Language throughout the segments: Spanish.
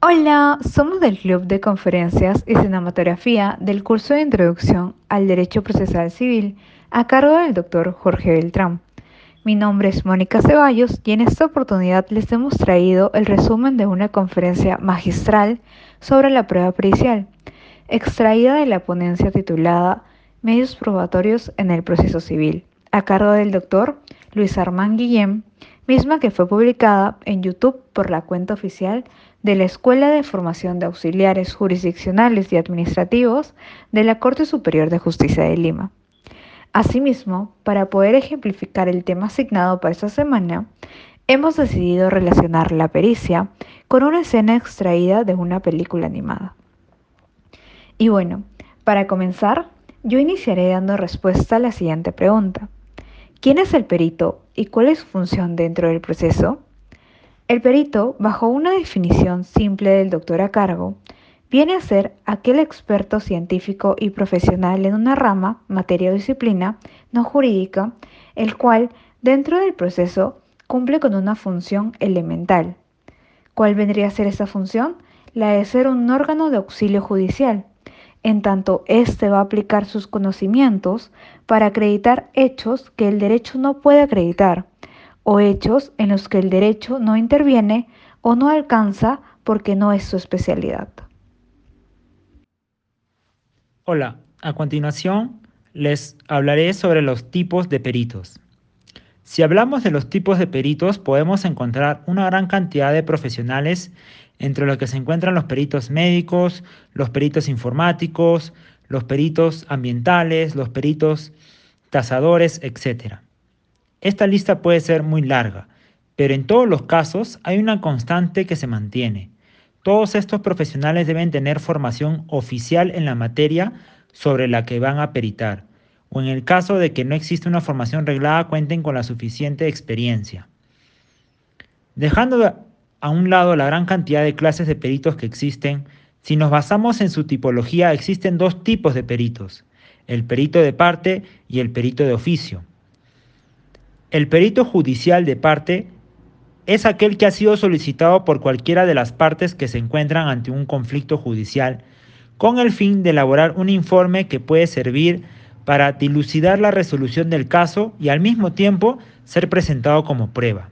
Hola, somos del Club de Conferencias y Cinematografía del curso de Introducción al Derecho Procesal Civil a cargo del doctor Jorge Beltrán. Mi nombre es Mónica Ceballos y en esta oportunidad les hemos traído el resumen de una conferencia magistral sobre la prueba pericial, extraída de la ponencia titulada Medios probatorios en el proceso civil, a cargo del doctor Luis Armán Guillén, misma que fue publicada en YouTube por la cuenta oficial de la Escuela de Formación de Auxiliares Jurisdiccionales y Administrativos de la Corte Superior de Justicia de Lima. Asimismo, para poder ejemplificar el tema asignado para esta semana, hemos decidido relacionar la pericia con una escena extraída de una película animada. Y bueno, para comenzar, yo iniciaré dando respuesta a la siguiente pregunta. ¿Quién es el perito y cuál es su función dentro del proceso? El perito, bajo una definición simple del doctor a cargo, viene a ser aquel experto científico y profesional en una rama, materia o disciplina no jurídica, el cual, dentro del proceso, cumple con una función elemental. ¿Cuál vendría a ser esa función? La de ser un órgano de auxilio judicial, en tanto éste va a aplicar sus conocimientos para acreditar hechos que el derecho no puede acreditar o hechos en los que el derecho no interviene o no alcanza porque no es su especialidad. Hola, a continuación les hablaré sobre los tipos de peritos. Si hablamos de los tipos de peritos, podemos encontrar una gran cantidad de profesionales, entre los que se encuentran los peritos médicos, los peritos informáticos, los peritos ambientales, los peritos tasadores, etc. Esta lista puede ser muy larga, pero en todos los casos hay una constante que se mantiene. Todos estos profesionales deben tener formación oficial en la materia sobre la que van a peritar, o en el caso de que no exista una formación reglada, cuenten con la suficiente experiencia. Dejando a un lado la gran cantidad de clases de peritos que existen, si nos basamos en su tipología, existen dos tipos de peritos, el perito de parte y el perito de oficio. El perito judicial de parte es aquel que ha sido solicitado por cualquiera de las partes que se encuentran ante un conflicto judicial con el fin de elaborar un informe que puede servir para dilucidar la resolución del caso y al mismo tiempo ser presentado como prueba.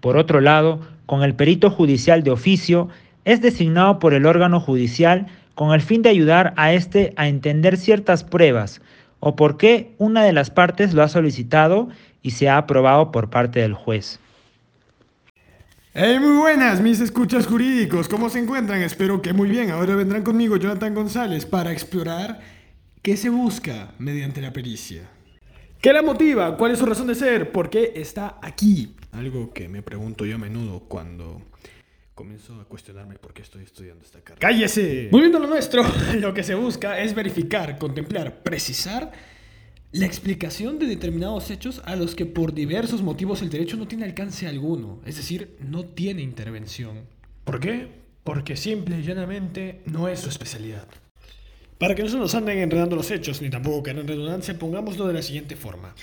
Por otro lado, con el perito judicial de oficio es designado por el órgano judicial con el fin de ayudar a éste a entender ciertas pruebas o por qué una de las partes lo ha solicitado y se ha aprobado por parte del juez. Hey, muy buenas, mis escuchas jurídicos. ¿Cómo se encuentran? Espero que muy bien. Ahora vendrán conmigo Jonathan González para explorar qué se busca mediante la pericia. ¿Qué la motiva? ¿Cuál es su razón de ser? ¿Por qué está aquí? Algo que me pregunto yo a menudo cuando comienzo a cuestionarme por qué estoy estudiando esta carrera. ¡Cállese! Volviendo a lo nuestro, lo que se busca es verificar, contemplar, precisar la explicación de determinados hechos a los que por diversos motivos el derecho no tiene alcance alguno, es decir, no tiene intervención. ¿Por qué? Porque simple y llanamente no es su especialidad. Para que no se nos anden enredando los hechos, ni tampoco que en redundancia, pongámoslo de la siguiente forma.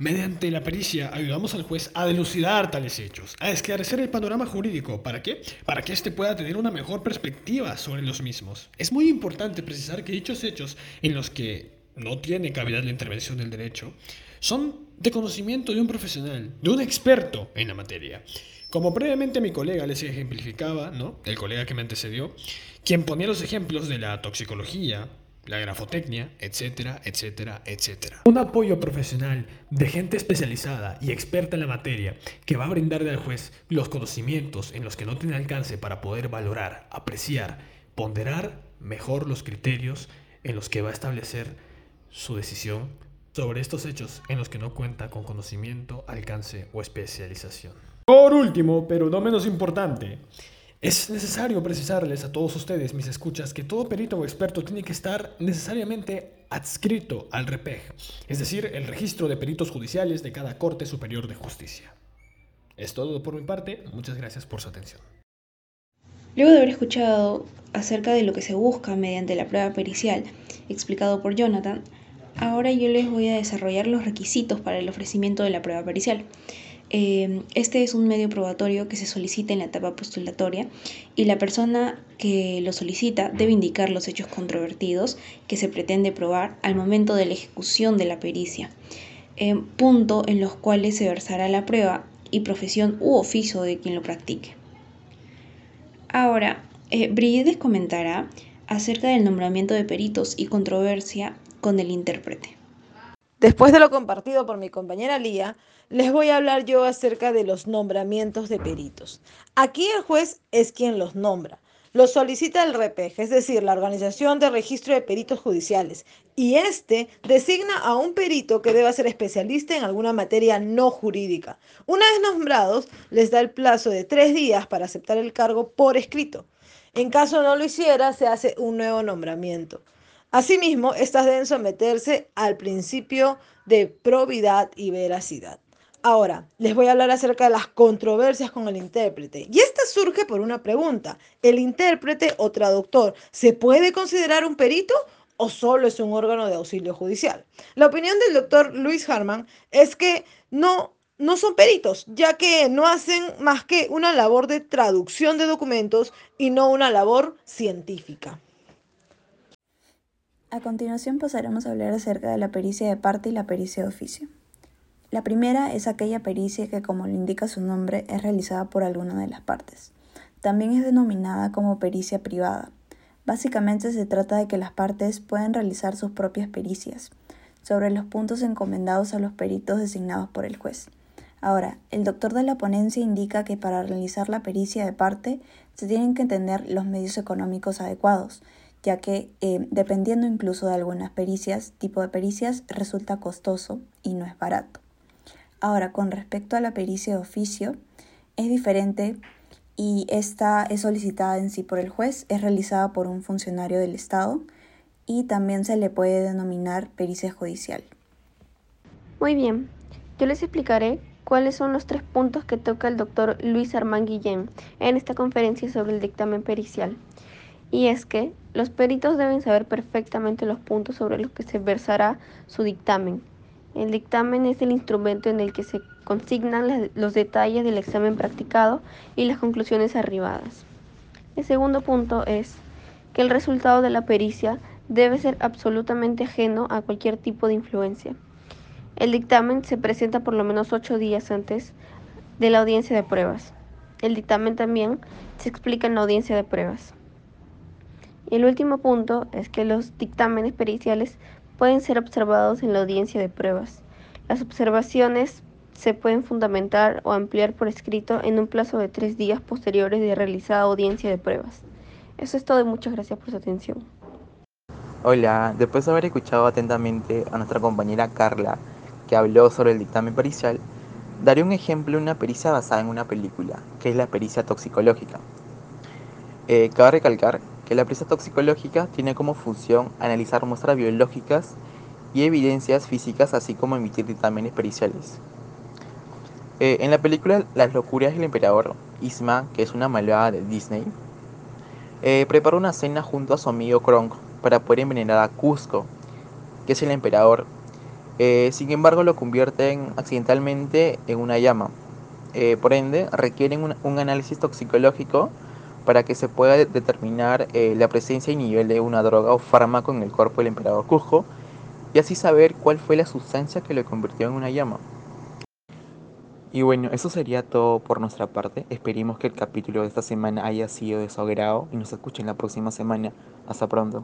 Mediante la pericia ayudamos al juez a delucidar tales hechos, a esclarecer el panorama jurídico. ¿Para qué? Para que éste pueda tener una mejor perspectiva sobre los mismos. Es muy importante precisar que dichos hechos en los que no tiene cavidad la intervención del derecho son de conocimiento de un profesional, de un experto en la materia. Como previamente mi colega les ejemplificaba, ¿no? El colega que me antecedió, quien ponía los ejemplos de la toxicología, la grafotecnia, etcétera, etcétera, etcétera. Un apoyo profesional de gente especializada y experta en la materia que va a brindarle al juez los conocimientos en los que no tiene alcance para poder valorar, apreciar, ponderar mejor los criterios en los que va a establecer su decisión sobre estos hechos en los que no cuenta con conocimiento, alcance o especialización. Por último, pero no menos importante, es necesario precisarles a todos ustedes, mis escuchas, que todo perito o experto tiene que estar necesariamente adscrito al REPEG, es decir, el registro de peritos judiciales de cada Corte Superior de Justicia. Es todo por mi parte, muchas gracias por su atención. Luego de haber escuchado acerca de lo que se busca mediante la prueba pericial, explicado por Jonathan, ahora yo les voy a desarrollar los requisitos para el ofrecimiento de la prueba pericial. Eh, este es un medio probatorio que se solicita en la etapa postulatoria y la persona que lo solicita debe indicar los hechos controvertidos que se pretende probar al momento de la ejecución de la pericia, punto en los cuales se versará la prueba y profesión u oficio de quien lo practique. Ahora, eh, comentará acerca del nombramiento de peritos y controversia con el intérprete. Después de lo compartido por mi compañera Lía, les voy a hablar yo acerca de los nombramientos de peritos. Aquí el juez es quien los nombra. Los solicita el REPEJ, es decir, la Organización de Registro de Peritos Judiciales, y este designa a un perito que deba ser especialista en alguna materia no jurídica. Una vez nombrados, les da el plazo de tres días para aceptar el cargo por escrito. En caso no lo hiciera, se hace un nuevo nombramiento. Asimismo, estas deben someterse al principio de probidad y veracidad. Ahora, les voy a hablar acerca de las controversias con el intérprete. Y esta surge por una pregunta. ¿El intérprete o traductor se puede considerar un perito o solo es un órgano de auxilio judicial? La opinión del doctor Luis Harman es que no, no son peritos, ya que no hacen más que una labor de traducción de documentos y no una labor científica. A continuación pasaremos a hablar acerca de la pericia de parte y la pericia de oficio. La primera es aquella pericia que, como lo indica su nombre, es realizada por alguna de las partes. También es denominada como pericia privada. Básicamente se trata de que las partes pueden realizar sus propias pericias sobre los puntos encomendados a los peritos designados por el juez. Ahora, el doctor de la ponencia indica que para realizar la pericia de parte se tienen que tener los medios económicos adecuados, ya que eh, dependiendo incluso de algunas pericias, tipo de pericias, resulta costoso y no es barato. Ahora, con respecto a la pericia de oficio, es diferente y esta es solicitada en sí por el juez, es realizada por un funcionario del Estado y también se le puede denominar pericia judicial. Muy bien, yo les explicaré cuáles son los tres puntos que toca el doctor Luis Armán Guillén en esta conferencia sobre el dictamen pericial. Y es que los peritos deben saber perfectamente los puntos sobre los que se versará su dictamen. El dictamen es el instrumento en el que se consignan los detalles del examen practicado y las conclusiones arribadas. El segundo punto es que el resultado de la pericia debe ser absolutamente ajeno a cualquier tipo de influencia. El dictamen se presenta por lo menos ocho días antes de la audiencia de pruebas. El dictamen también se explica en la audiencia de pruebas. Y el último punto es que los dictámenes periciales pueden ser observados en la audiencia de pruebas. Las observaciones se pueden fundamentar o ampliar por escrito en un plazo de tres días posteriores de realizada audiencia de pruebas. Eso es todo y muchas gracias por su atención. Hola, después de haber escuchado atentamente a nuestra compañera Carla, que habló sobre el dictamen pericial, daré un ejemplo de una pericia basada en una película, que es la pericia toxicológica. Eh, cabe recalcar la presa toxicológica tiene como función analizar muestras biológicas y evidencias físicas, así como emitir dictámenes periciales. Eh, en la película Las locuras del emperador, Isma, que es una malvada de Disney, eh, prepara una cena junto a su amigo Kronk para poder envenenar a Cusco, que es el emperador. Eh, sin embargo, lo convierten accidentalmente en una llama. por ende, requieren un análisis toxicológico para que se pueda determinar eh, la presencia y nivel de una droga o fármaco en el cuerpo del emperador Cusco y así saber cuál fue la sustancia que lo convirtió en una llama. Y bueno, eso sería todo por nuestra parte. Esperemos que el capítulo de esta semana haya sido de su agrado y nos escuchen la próxima semana. Hasta pronto.